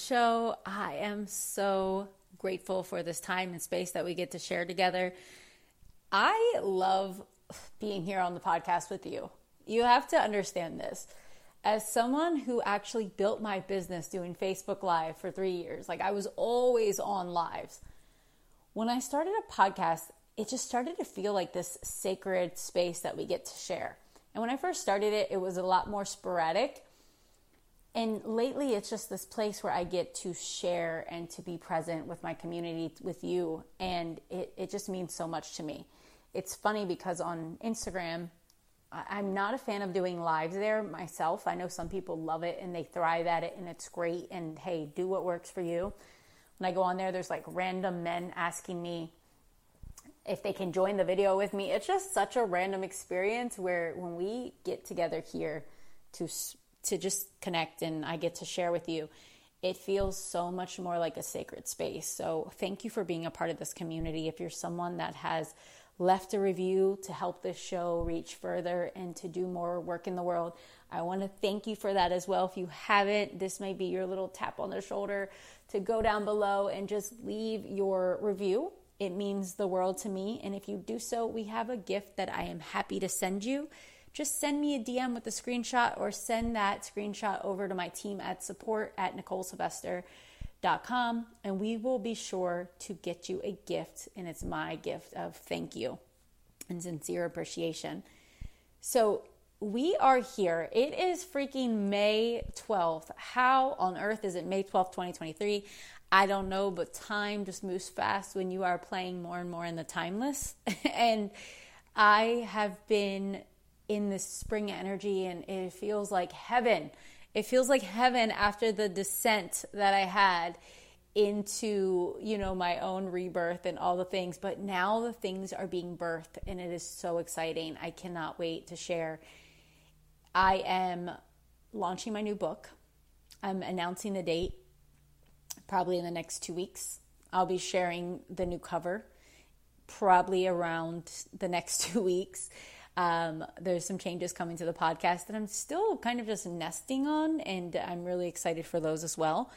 show. I am so grateful for this time and space that we get to share together. I love being here on the podcast with you. You have to understand this. As someone who actually built my business doing Facebook Live for three years, like I was always on lives. When I started a podcast, it just started to feel like this sacred space that we get to share. And when I first started it, it was a lot more sporadic. And lately, it's just this place where I get to share and to be present with my community, with you. And it, it just means so much to me. It's funny because on Instagram, I'm not a fan of doing lives there myself. I know some people love it and they thrive at it and it's great. And hey, do what works for you. When I go on there, there's like random men asking me if they can join the video with me. It's just such a random experience where when we get together here to to just connect and I get to share with you, it feels so much more like a sacred space. So, thank you for being a part of this community. If you're someone that has left a review to help this show reach further and to do more work in the world, I want to thank you for that as well. If you haven't, this may be your little tap on the shoulder to go down below and just leave your review. It means the world to me. And if you do so, we have a gift that I am happy to send you just send me a DM with a screenshot or send that screenshot over to my team at support at NicoleSylvester.com and we will be sure to get you a gift. And it's my gift of thank you and sincere appreciation. So we are here. It is freaking May 12th. How on earth is it May 12th, 2023? I don't know, but time just moves fast when you are playing more and more in the timeless. and I have been in this spring energy and it feels like heaven. It feels like heaven after the descent that I had into, you know, my own rebirth and all the things, but now the things are being birthed and it is so exciting. I cannot wait to share. I am launching my new book. I'm announcing the date probably in the next 2 weeks. I'll be sharing the new cover probably around the next 2 weeks. Um, there's some changes coming to the podcast that I'm still kind of just nesting on, and I'm really excited for those as well.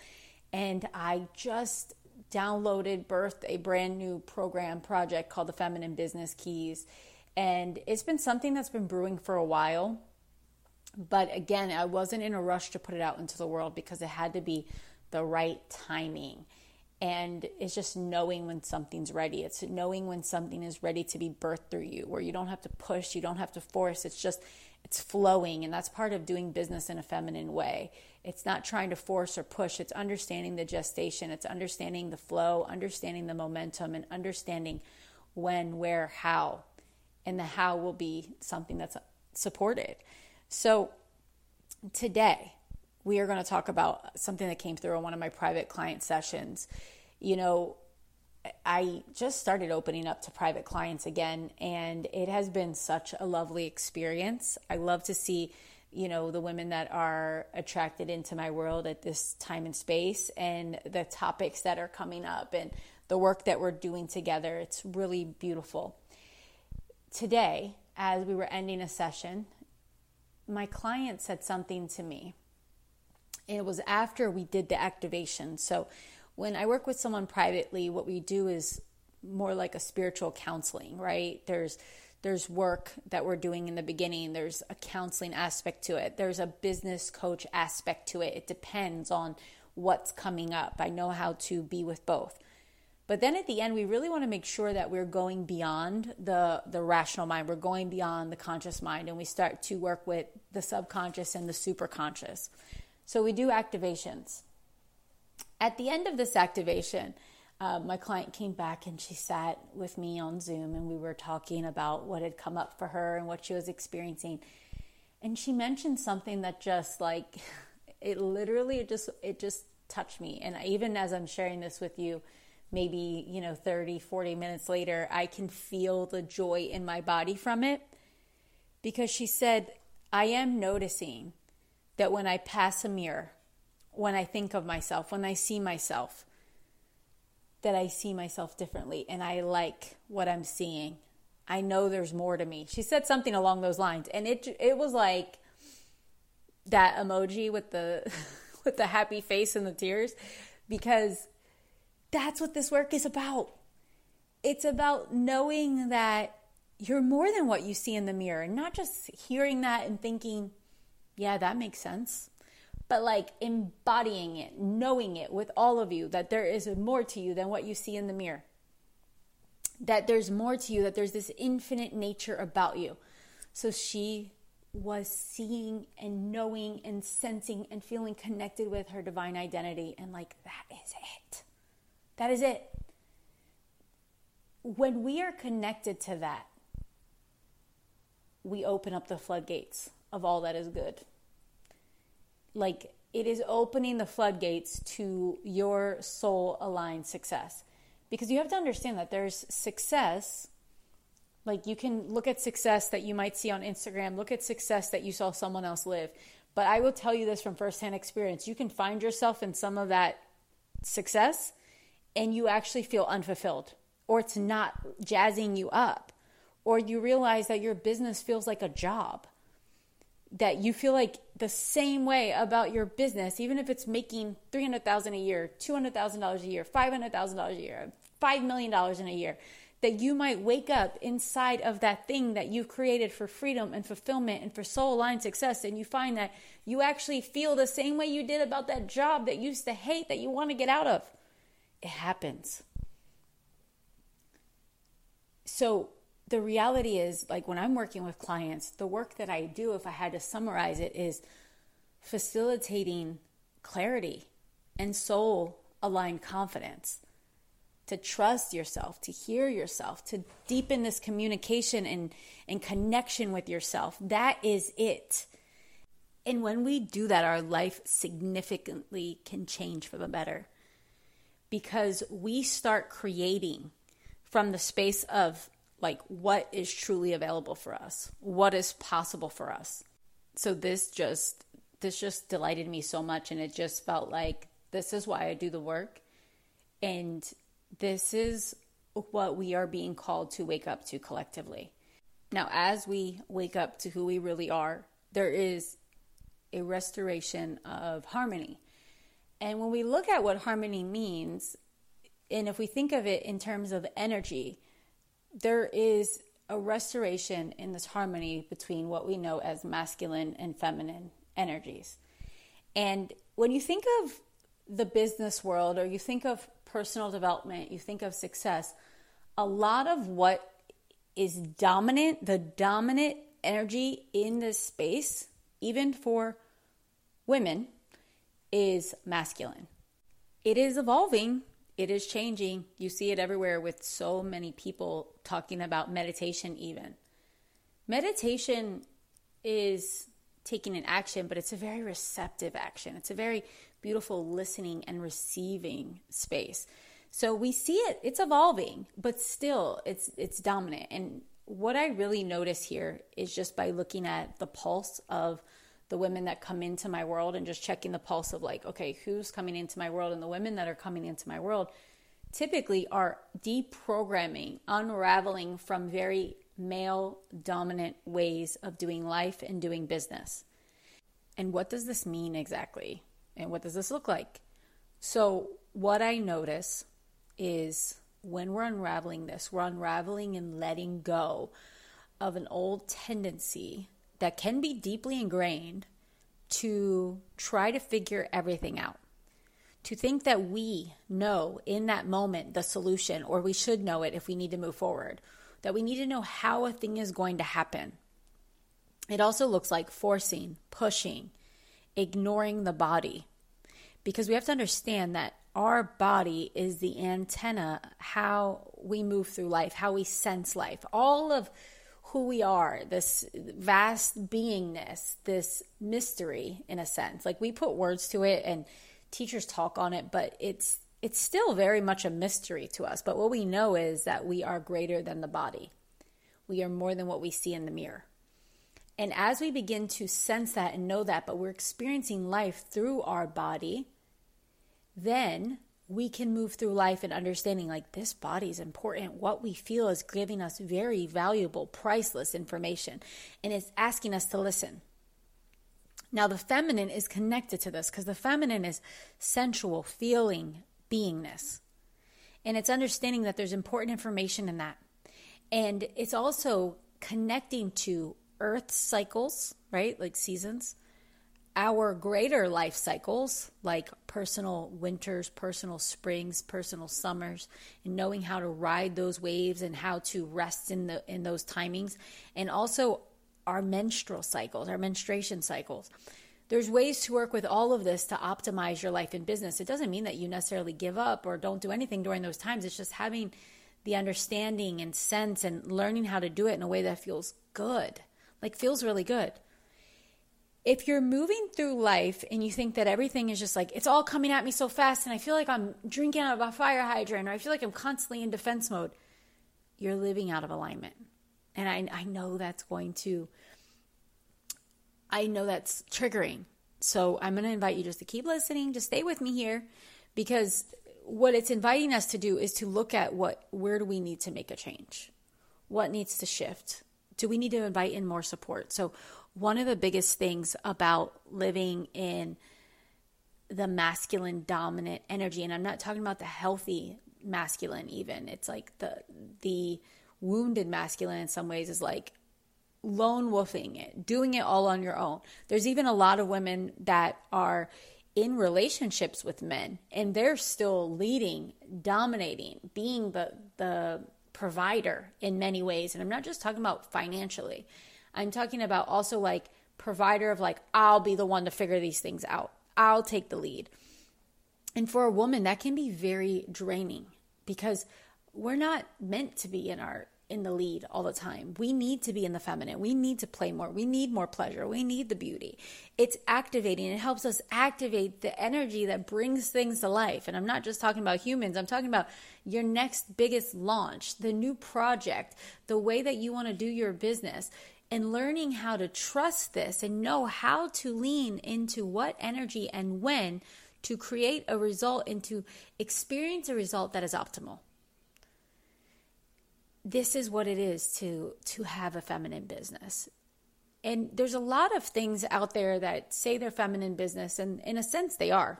And I just downloaded, birthed a brand new program project called the Feminine Business Keys. And it's been something that's been brewing for a while. But again, I wasn't in a rush to put it out into the world because it had to be the right timing and it's just knowing when something's ready. It's knowing when something is ready to be birthed through you, where you don't have to push, you don't have to force. It's just, it's flowing. And that's part of doing business in a feminine way. It's not trying to force or push, it's understanding the gestation, it's understanding the flow, understanding the momentum, and understanding when, where, how. And the how will be something that's supported. So today, we are going to talk about something that came through in one of my private client sessions you know, I just started opening up to private clients again, and it has been such a lovely experience. I love to see, you know, the women that are attracted into my world at this time and space and the topics that are coming up and the work that we're doing together. It's really beautiful. Today, as we were ending a session, my client said something to me. It was after we did the activation. So, when I work with someone privately, what we do is more like a spiritual counseling, right? There's there's work that we're doing in the beginning. There's a counseling aspect to it. There's a business coach aspect to it. It depends on what's coming up. I know how to be with both. But then at the end, we really want to make sure that we're going beyond the, the rational mind. We're going beyond the conscious mind and we start to work with the subconscious and the superconscious. So we do activations. At the end of this activation, uh, my client came back and she sat with me on Zoom and we were talking about what had come up for her and what she was experiencing. And she mentioned something that just like it literally it just it just touched me. And even as I'm sharing this with you, maybe, you know, 30, 40 minutes later, I can feel the joy in my body from it. Because she said, I am noticing that when I pass a mirror, when I think of myself, when I see myself, that I see myself differently and I like what I'm seeing. I know there's more to me. She said something along those lines and it it was like that emoji with the with the happy face and the tears because that's what this work is about. It's about knowing that you're more than what you see in the mirror, and not just hearing that and thinking, yeah, that makes sense, but like embodying it, knowing it with all of you that there is more to you than what you see in the mirror. That there's more to you, that there's this infinite nature about you. So she was seeing and knowing and sensing and feeling connected with her divine identity. And like, that is it. That is it. When we are connected to that, we open up the floodgates of all that is good. Like, it is opening the floodgates to your soul aligned success. Because you have to understand that there's success like you can look at success that you might see on Instagram, look at success that you saw someone else live. But I will tell you this from firsthand experience. You can find yourself in some of that success and you actually feel unfulfilled or it's not jazzing you up or you realize that your business feels like a job that you feel like the same way about your business even if it's making 300,000 a year, $200,000 a year, $500,000 a year, $5 million in a year that you might wake up inside of that thing that you've created for freedom and fulfillment and for soul aligned success, and you find that you actually feel the same way you did about that job that you used to hate that you want to get out of. It happens. So, the reality is, like when I'm working with clients, the work that I do, if I had to summarize it, is facilitating clarity and soul aligned confidence to trust yourself, to hear yourself, to deepen this communication and, and connection with yourself. That is it. And when we do that, our life significantly can change for the better because we start creating from the space of like what is truly available for us, what is possible for us. So this just this just delighted me so much and it just felt like this is why I do the work and this is what we are being called to wake up to collectively. Now, as we wake up to who we really are, there is a restoration of harmony. And when we look at what harmony means, and if we think of it in terms of energy, there is a restoration in this harmony between what we know as masculine and feminine energies. And when you think of the business world or you think of personal development, you think of success, a lot of what is dominant, the dominant energy in this space, even for women, is masculine. It is evolving, it is changing. You see it everywhere with so many people talking about meditation, even. Meditation is taking an action, but it's a very receptive action. It's a very beautiful listening and receiving space. So we see it, it's evolving, but still it's it's dominant. And what I really notice here is just by looking at the pulse of the women that come into my world and just checking the pulse of like, okay, who's coming into my world and the women that are coming into my world typically are deprogramming, unraveling from very male dominant ways of doing life and doing business. And what does this mean exactly? And what does this look like? So, what I notice is when we're unraveling this, we're unraveling and letting go of an old tendency that can be deeply ingrained to try to figure everything out. To think that we know in that moment the solution, or we should know it if we need to move forward, that we need to know how a thing is going to happen. It also looks like forcing, pushing, ignoring the body. Because we have to understand that our body is the antenna, how we move through life, how we sense life. All of who we are, this vast beingness, this mystery in a sense. Like we put words to it and teachers talk on it, but it's it's still very much a mystery to us. But what we know is that we are greater than the body. We are more than what we see in the mirror. And as we begin to sense that and know that, but we're experiencing life through our body, then we can move through life and understanding like this body is important. What we feel is giving us very valuable, priceless information, and it's asking us to listen. Now, the feminine is connected to this because the feminine is sensual, feeling, beingness. And it's understanding that there's important information in that. And it's also connecting to earth cycles, right? Like seasons, our greater life cycles, like personal winters, personal springs, personal summers, and knowing how to ride those waves and how to rest in the in those timings, and also our menstrual cycles, our menstruation cycles. There's ways to work with all of this to optimize your life and business. It doesn't mean that you necessarily give up or don't do anything during those times. It's just having the understanding and sense and learning how to do it in a way that feels good, like feels really good. If you're moving through life and you think that everything is just like, it's all coming at me so fast and I feel like I'm drinking out of a fire hydrant or I feel like I'm constantly in defense mode, you're living out of alignment. And I, I know that's going to, I know that's triggering. So I'm going to invite you just to keep listening, just stay with me here because what it's inviting us to do is to look at what, where do we need to make a change? What needs to shift? Do we need to invite in more support? So, one of the biggest things about living in the masculine dominant energy, and I'm not talking about the healthy masculine, even, it's like the, the, wounded masculine in some ways is like lone wolfing it, doing it all on your own. There's even a lot of women that are in relationships with men and they're still leading, dominating, being the the provider in many ways. And I'm not just talking about financially. I'm talking about also like provider of like I'll be the one to figure these things out. I'll take the lead. And for a woman that can be very draining because we're not meant to be in our in the lead all the time. We need to be in the feminine. We need to play more. We need more pleasure. We need the beauty. It's activating. It helps us activate the energy that brings things to life. And I'm not just talking about humans, I'm talking about your next biggest launch, the new project, the way that you want to do your business. And learning how to trust this and know how to lean into what energy and when to create a result and to experience a result that is optimal. This is what it is to to have a feminine business. And there's a lot of things out there that say they're feminine business and in a sense they are.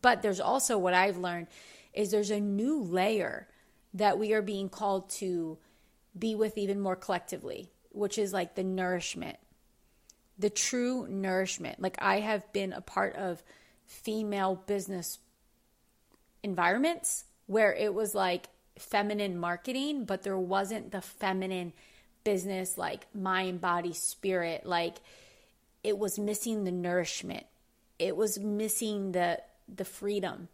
But there's also what i've learned is there's a new layer that we are being called to be with even more collectively which is like the nourishment the true nourishment like i have been a part of female business environments where it was like feminine marketing, but there wasn't the feminine business, like mind, body, spirit. Like it was missing the nourishment. It was missing the the freedom.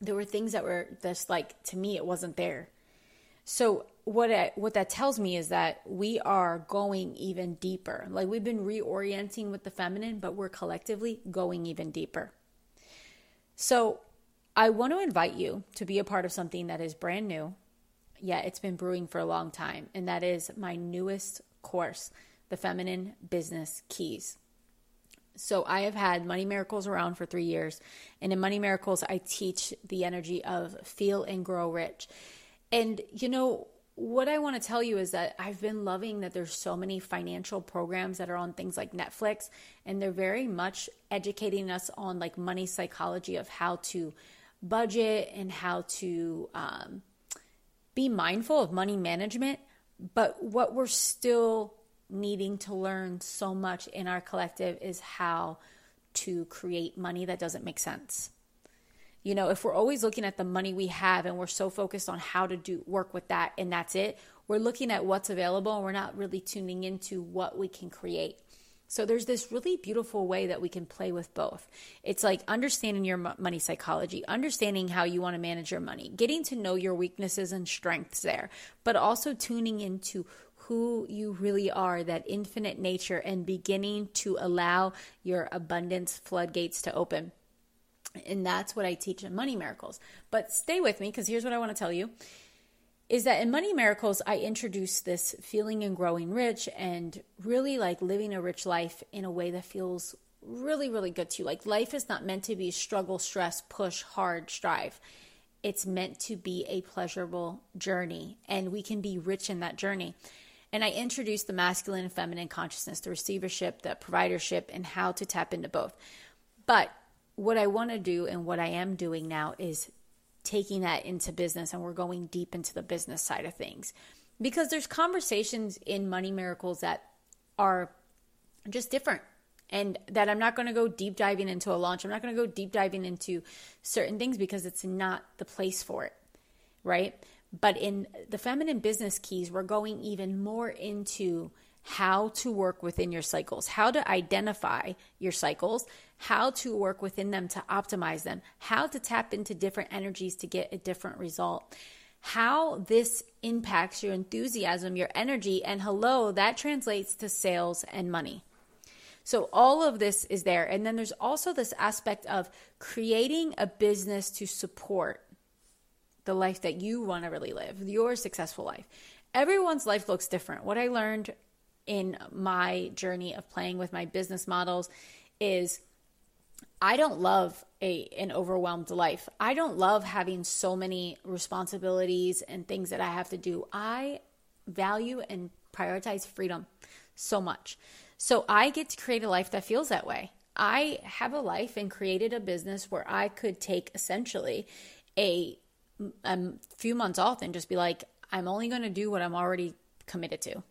There were things that were just like to me, it wasn't there. So what I, what that tells me is that we are going even deeper. Like we've been reorienting with the feminine, but we're collectively going even deeper. So I want to invite you to be a part of something that is brand new, yet it's been brewing for a long time, and that is my newest course, The Feminine Business Keys. So, I have had Money Miracles around for three years, and in Money Miracles, I teach the energy of feel and grow rich. And, you know, what I want to tell you is that I've been loving that there's so many financial programs that are on things like Netflix, and they're very much educating us on like money psychology of how to budget and how to um, be mindful of money management. But what we're still needing to learn so much in our collective is how to create money that doesn't make sense. You know, if we're always looking at the money we have and we're so focused on how to do work with that and that's it, we're looking at what's available and we're not really tuning into what we can create. So there's this really beautiful way that we can play with both. It's like understanding your money psychology, understanding how you want to manage your money, getting to know your weaknesses and strengths there, but also tuning into who you really are, that infinite nature, and beginning to allow your abundance floodgates to open. And that's what I teach in Money Miracles. But stay with me because here's what I want to tell you is that in Money Miracles, I introduce this feeling and growing rich and really like living a rich life in a way that feels really, really good to you. Like life is not meant to be struggle, stress, push, hard, strive. It's meant to be a pleasurable journey, and we can be rich in that journey. And I introduce the masculine and feminine consciousness, the receivership, the providership, and how to tap into both. But what I want to do and what I am doing now is taking that into business and we're going deep into the business side of things. Because there's conversations in Money Miracles that are just different and that I'm not going to go deep diving into a launch. I'm not going to go deep diving into certain things because it's not the place for it, right? But in the feminine business keys, we're going even more into how to work within your cycles, how to identify your cycles, how to work within them to optimize them, how to tap into different energies to get a different result, how this impacts your enthusiasm, your energy, and hello, that translates to sales and money. So, all of this is there. And then there's also this aspect of creating a business to support the life that you want to really live, your successful life. Everyone's life looks different. What I learned in my journey of playing with my business models is I don't love a an overwhelmed life. I don't love having so many responsibilities and things that I have to do. I value and prioritize freedom so much. So I get to create a life that feels that way. I have a life and created a business where I could take essentially a, a few months off and just be like, I'm only going to do what I'm already committed to.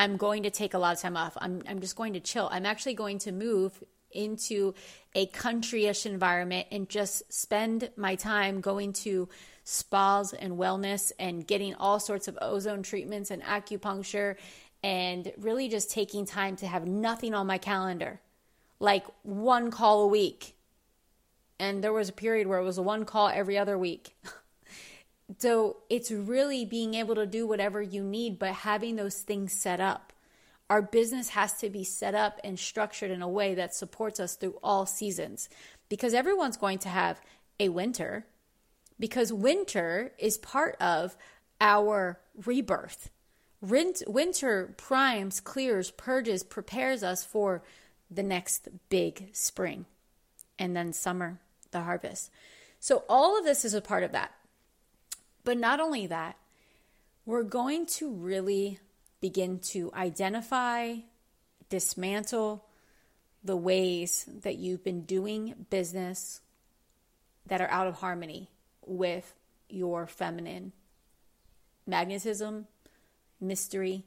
I'm going to take a lot of time off. I'm, I'm just going to chill. I'm actually going to move into a countryish environment and just spend my time going to spas and wellness and getting all sorts of ozone treatments and acupuncture and really just taking time to have nothing on my calendar, like one call a week. And there was a period where it was one call every other week. so it's really being able to do whatever you need, but having those things set up. Our business has to be set up and structured in a way that supports us through all seasons because everyone's going to have a winter because winter is part of our rebirth Winter primes, clears, purges, prepares us for the next big spring and then summer, the harvest. So, all of this is a part of that. But not only that, we're going to really begin to identify, dismantle the ways that you've been doing business that are out of harmony with your feminine magnetism, mystery,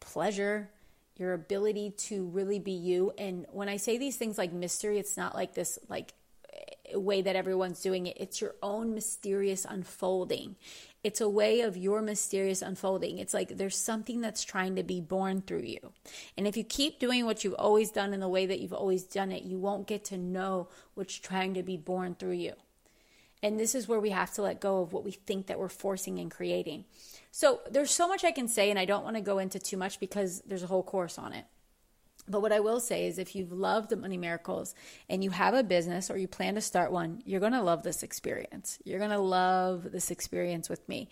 pleasure, your ability to really be you. And when I say these things like mystery, it's not like this like way that everyone's doing it. It's your own mysterious unfolding. It's a way of your mysterious unfolding. It's like there's something that's trying to be born through you. And if you keep doing what you've always done in the way that you've always done it, you won't get to know what's trying to be born through you. And this is where we have to let go of what we think that we're forcing and creating. So there's so much I can say, and I don't want to go into too much because there's a whole course on it. But what I will say is if you've loved the Money Miracles and you have a business or you plan to start one, you're going to love this experience. You're going to love this experience with me.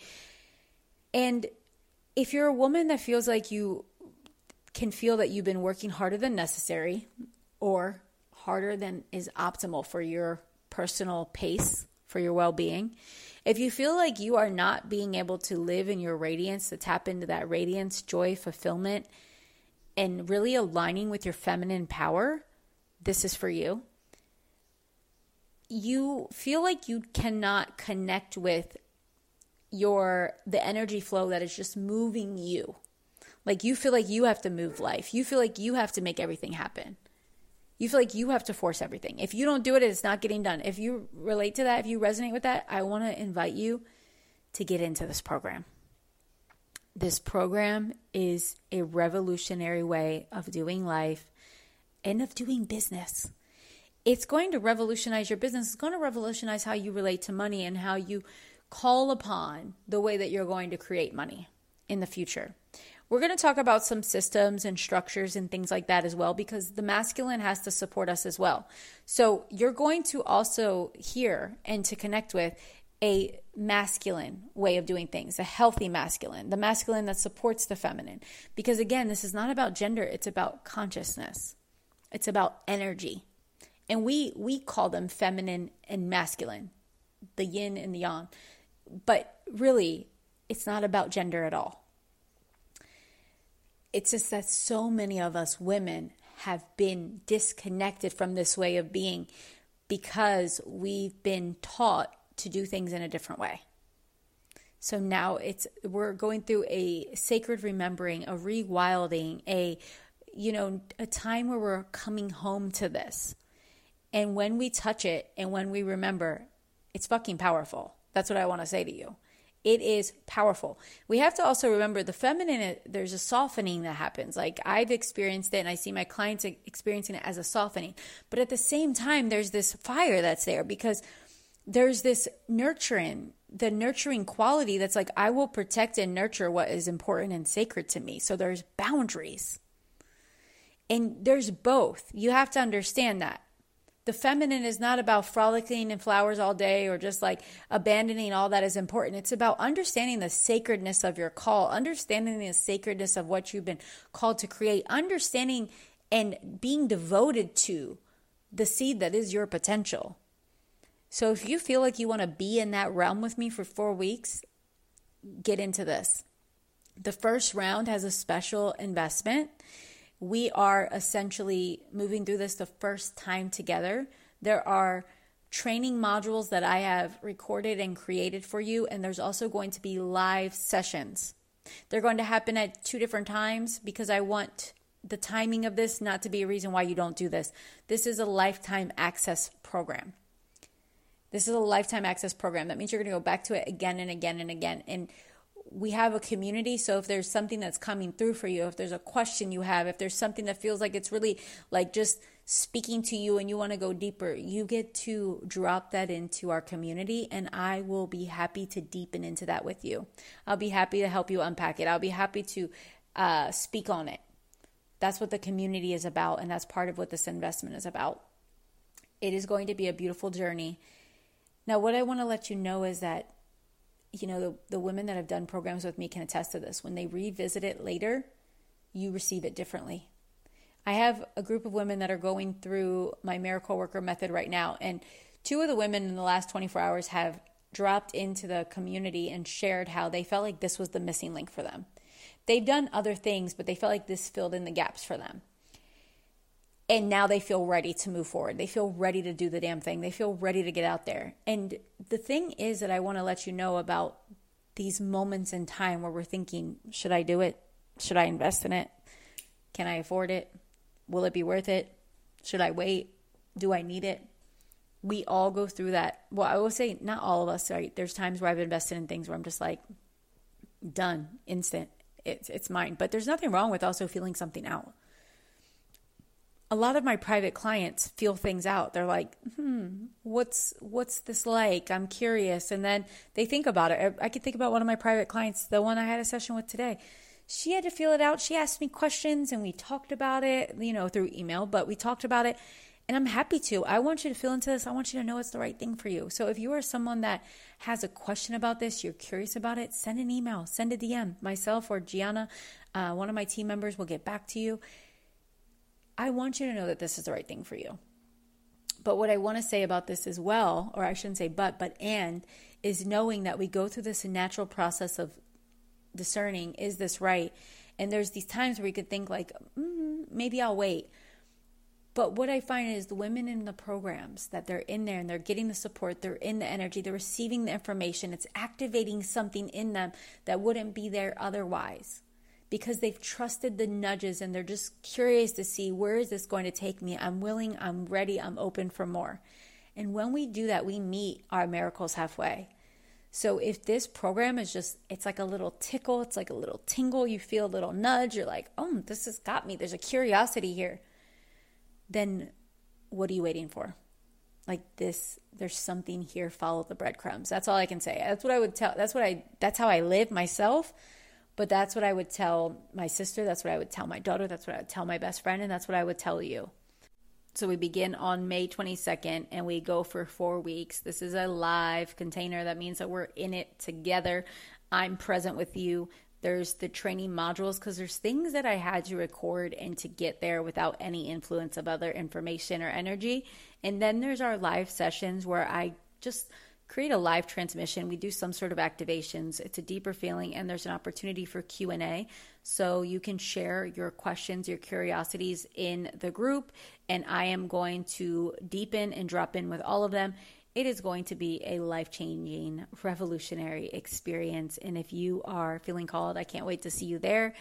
And if you're a woman that feels like you can feel that you've been working harder than necessary or harder than is optimal for your personal pace, for your well being, if you feel like you are not being able to live in your radiance, to tap into that radiance, joy, fulfillment, and really aligning with your feminine power, this is for you. You feel like you cannot connect with your the energy flow that is just moving you. Like you feel like you have to move life. You feel like you have to make everything happen. You feel like you have to force everything. If you don't do it, it's not getting done. If you relate to that, if you resonate with that, I want to invite you to get into this program. This program is a revolutionary way of doing life and of doing business. It's going to revolutionize your business. It's going to revolutionize how you relate to money and how you call upon the way that you're going to create money in the future. We're going to talk about some systems and structures and things like that as well because the masculine has to support us as well. So you're going to also hear and to connect with a masculine way of doing things, a healthy masculine, the masculine that supports the feminine. Because again, this is not about gender, it's about consciousness. It's about energy. And we we call them feminine and masculine, the yin and the yang. But really, it's not about gender at all. It's just that so many of us women have been disconnected from this way of being because we've been taught to do things in a different way. So now it's we're going through a sacred remembering, a rewilding, a you know, a time where we're coming home to this. And when we touch it and when we remember, it's fucking powerful. That's what I want to say to you. It is powerful. We have to also remember the feminine, there's a softening that happens. Like I've experienced it and I see my clients experiencing it as a softening. But at the same time, there's this fire that's there because there's this nurturing, the nurturing quality that's like, I will protect and nurture what is important and sacred to me. So there's boundaries. And there's both. You have to understand that. The feminine is not about frolicking in flowers all day or just like abandoning all that is important. It's about understanding the sacredness of your call, understanding the sacredness of what you've been called to create, understanding and being devoted to the seed that is your potential. So if you feel like you want to be in that realm with me for four weeks, get into this. The first round has a special investment we are essentially moving through this the first time together. There are training modules that I have recorded and created for you, and there's also going to be live sessions. They're going to happen at two different times because I want the timing of this not to be a reason why you don't do this. This is a lifetime access program. This is a lifetime access program. That means you're going to go back to it again and again and again. And we have a community. So if there's something that's coming through for you, if there's a question you have, if there's something that feels like it's really like just speaking to you and you want to go deeper, you get to drop that into our community and I will be happy to deepen into that with you. I'll be happy to help you unpack it. I'll be happy to uh, speak on it. That's what the community is about, and that's part of what this investment is about. It is going to be a beautiful journey. Now, what I want to let you know is that you know, the, the women that have done programs with me can attest to this. When they revisit it later, you receive it differently. I have a group of women that are going through my miracle worker method right now, and two of the women in the last 24 hours have dropped into the community and shared how they felt like this was the missing link for them. They've done other things, but they felt like this filled in the gaps for them and now they feel ready to move forward. They feel ready to do the damn thing. They feel ready to get out there. And the thing is that I want to let you know about these moments in time where we're thinking, should I do it? Should I invest in it? Can I afford it? Will it be worth it? Should I wait? Do I need it? We all go through that. Well, I will say, not all of us, right? There's times where I've invested in things where I'm just like, done, instant. It's, it's mine. But there's nothing wrong with also feeling something out a lot of my private clients feel things out. They're like, "Hmm, what's what's this like? I'm curious." And then they think about it. I, I could think about one of my private clients, the one I had a session with today. She had to feel it out. She asked me questions and we talked about it, you know, through email, but we talked about it. And I'm happy to. I want you to feel into this. I want you to know it's the right thing for you. So if you are someone that has a question about this, you're curious about it, send an email, send a DM. Myself or Gianna, uh, one of my team members, will get back to you I want you to know that this is the right thing for you. But what I want to say about this as well, or I shouldn't say but, but and, is knowing that we go through this natural process of discerning is this right? And there's these times where we could think, like, mm, maybe I'll wait. But what I find is the women in the programs that they're in there and they're getting the support, they're in the energy, they're receiving the information, it's activating something in them that wouldn't be there otherwise because they've trusted the nudges and they're just curious to see where is this going to take me. I'm willing, I'm ready, I'm open for more. And when we do that, we meet our miracles halfway. So if this program is just, it's like a little tickle, it's like a little tingle, you feel a little nudge, you're like, oh, this has got me, there's a curiosity here, then what are you waiting for? Like this, there's something here, follow the breadcrumbs. That's all I can say. That's what I would tell, that's what I, that's how I live myself. But that's what I would tell my sister. That's what I would tell my daughter. That's what I would tell my best friend. And that's what I would tell you. So we begin on May 22nd and we go for four weeks. This is a live container. That means that we're in it together. I'm present with you. There's the training modules because there's things that I had to record and to get there without any influence of other information or energy. And then there's our live sessions where I just create a live transmission. We do some sort of activations. It's a deeper feeling and there's an opportunity for Q&A so you can share your questions, your curiosities in the group and I am going to deepen and drop in with all of them. It is going to be a life-changing, revolutionary experience and if you are feeling called, I can't wait to see you there.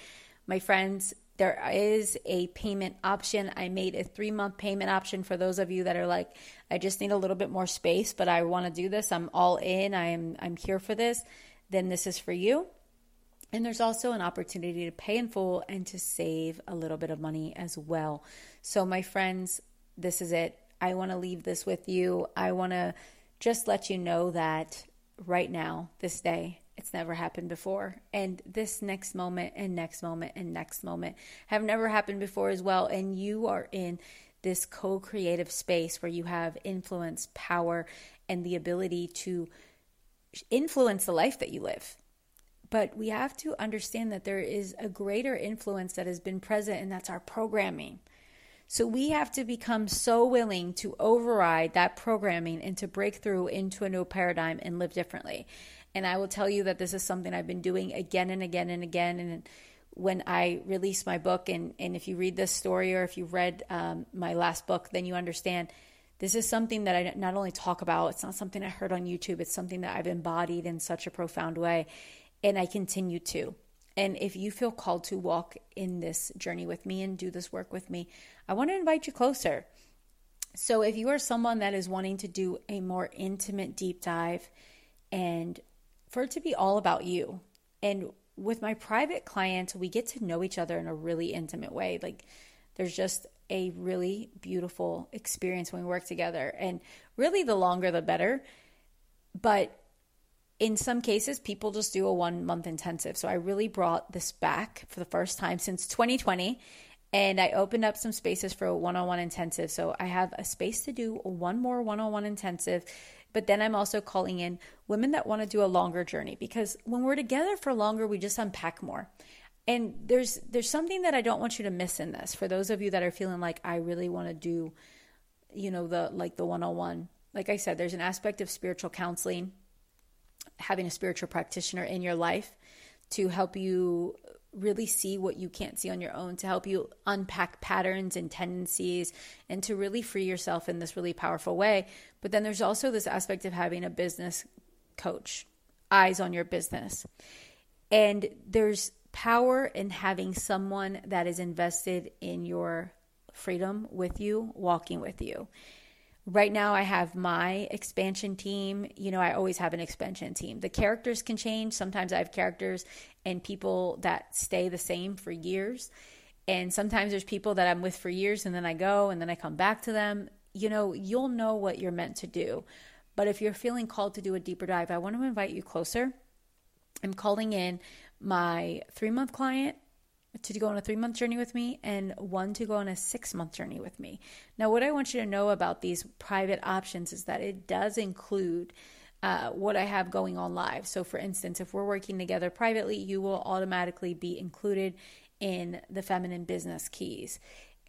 My friends, there is a payment option. I made a three month payment option for those of you that are like, I just need a little bit more space, but I want to do this. I'm all in. I am I'm here for this. Then this is for you. And there's also an opportunity to pay in full and to save a little bit of money as well. So my friends, this is it. I want to leave this with you. I want to just let you know that right now, this day, it's never happened before. And this next moment and next moment and next moment have never happened before as well. And you are in this co creative space where you have influence, power, and the ability to influence the life that you live. But we have to understand that there is a greater influence that has been present, and that's our programming. So we have to become so willing to override that programming and to break through into a new paradigm and live differently. And I will tell you that this is something I've been doing again and again and again. And when I release my book, and, and if you read this story or if you read um, my last book, then you understand this is something that I not only talk about, it's not something I heard on YouTube, it's something that I've embodied in such a profound way. And I continue to. And if you feel called to walk in this journey with me and do this work with me, I want to invite you closer. So if you are someone that is wanting to do a more intimate deep dive and for it to be all about you. And with my private clients, we get to know each other in a really intimate way. Like there's just a really beautiful experience when we work together. And really, the longer the better. But in some cases, people just do a one month intensive. So I really brought this back for the first time since 2020. And I opened up some spaces for a one on one intensive. So I have a space to do one more one on one intensive but then I'm also calling in women that want to do a longer journey because when we're together for longer, we just unpack more. And there's there's something that I don't want you to miss in this. For those of you that are feeling like I really want to do, you know, the like the one-on-one. Like I said, there's an aspect of spiritual counseling, having a spiritual practitioner in your life to help you really see what you can't see on your own to help you unpack patterns and tendencies and to really free yourself in this really powerful way. But then there's also this aspect of having a business coach, eyes on your business. And there's power in having someone that is invested in your freedom with you, walking with you. Right now, I have my expansion team. You know, I always have an expansion team. The characters can change. Sometimes I have characters and people that stay the same for years. And sometimes there's people that I'm with for years and then I go and then I come back to them. You know, you'll know what you're meant to do. But if you're feeling called to do a deeper dive, I want to invite you closer. I'm calling in my three month client to go on a three month journey with me and one to go on a six month journey with me. Now, what I want you to know about these private options is that it does include uh, what I have going on live. So, for instance, if we're working together privately, you will automatically be included in the feminine business keys.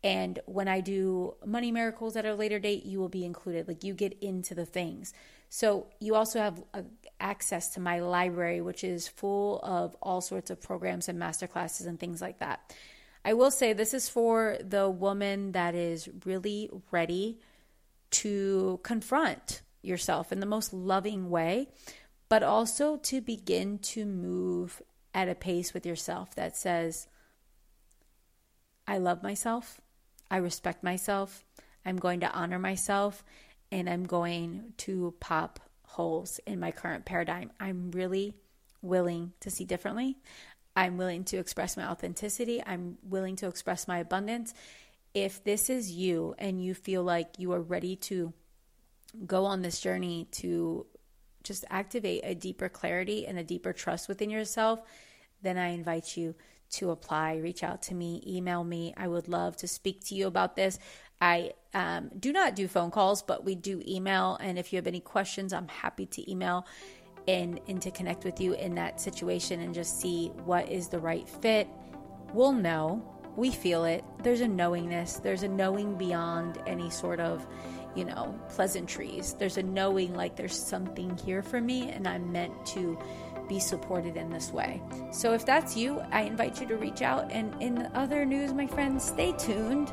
And when I do money miracles at a later date, you will be included. Like you get into the things. So you also have uh, access to my library, which is full of all sorts of programs and masterclasses and things like that. I will say this is for the woman that is really ready to confront yourself in the most loving way, but also to begin to move at a pace with yourself that says, I love myself, I respect myself, I'm going to honor myself, and I'm going to pop holes in my current paradigm. I'm really willing to see differently. I'm willing to express my authenticity. I'm willing to express my abundance. If this is you and you feel like you are ready to go on this journey to just activate a deeper clarity and a deeper trust within yourself, then I invite you to apply. Reach out to me, email me. I would love to speak to you about this. I um, do not do phone calls, but we do email. And if you have any questions, I'm happy to email and, and to connect with you in that situation and just see what is the right fit. We'll know. We feel it. There's a knowingness. There's a knowing beyond any sort of, you know, pleasantries. There's a knowing like there's something here for me and I'm meant to be supported in this way. So if that's you, I invite you to reach out. And in other news, my friends, stay tuned.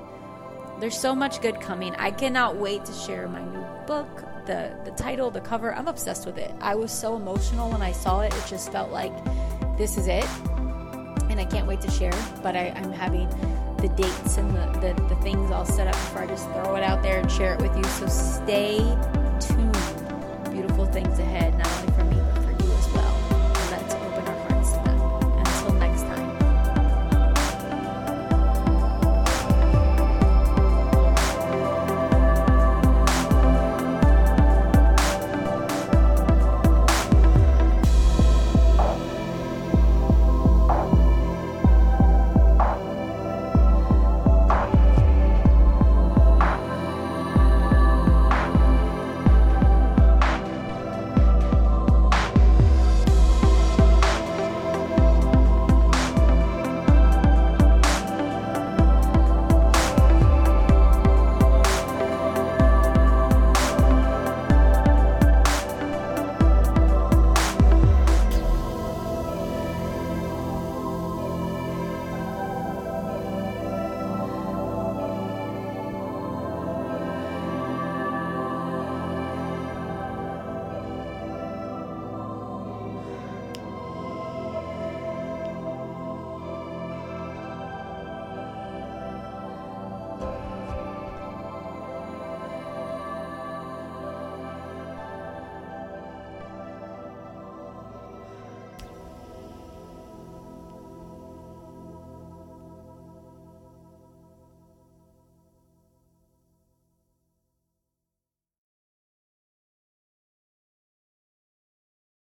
There's so much good coming. I cannot wait to share my new book, the the title, the cover. I'm obsessed with it. I was so emotional when I saw it. It just felt like this is it. And I can't wait to share. But I, I'm having the dates and the, the, the things all set up before I just throw it out there and share it with you. So stay tuned. Beautiful things ahead, me,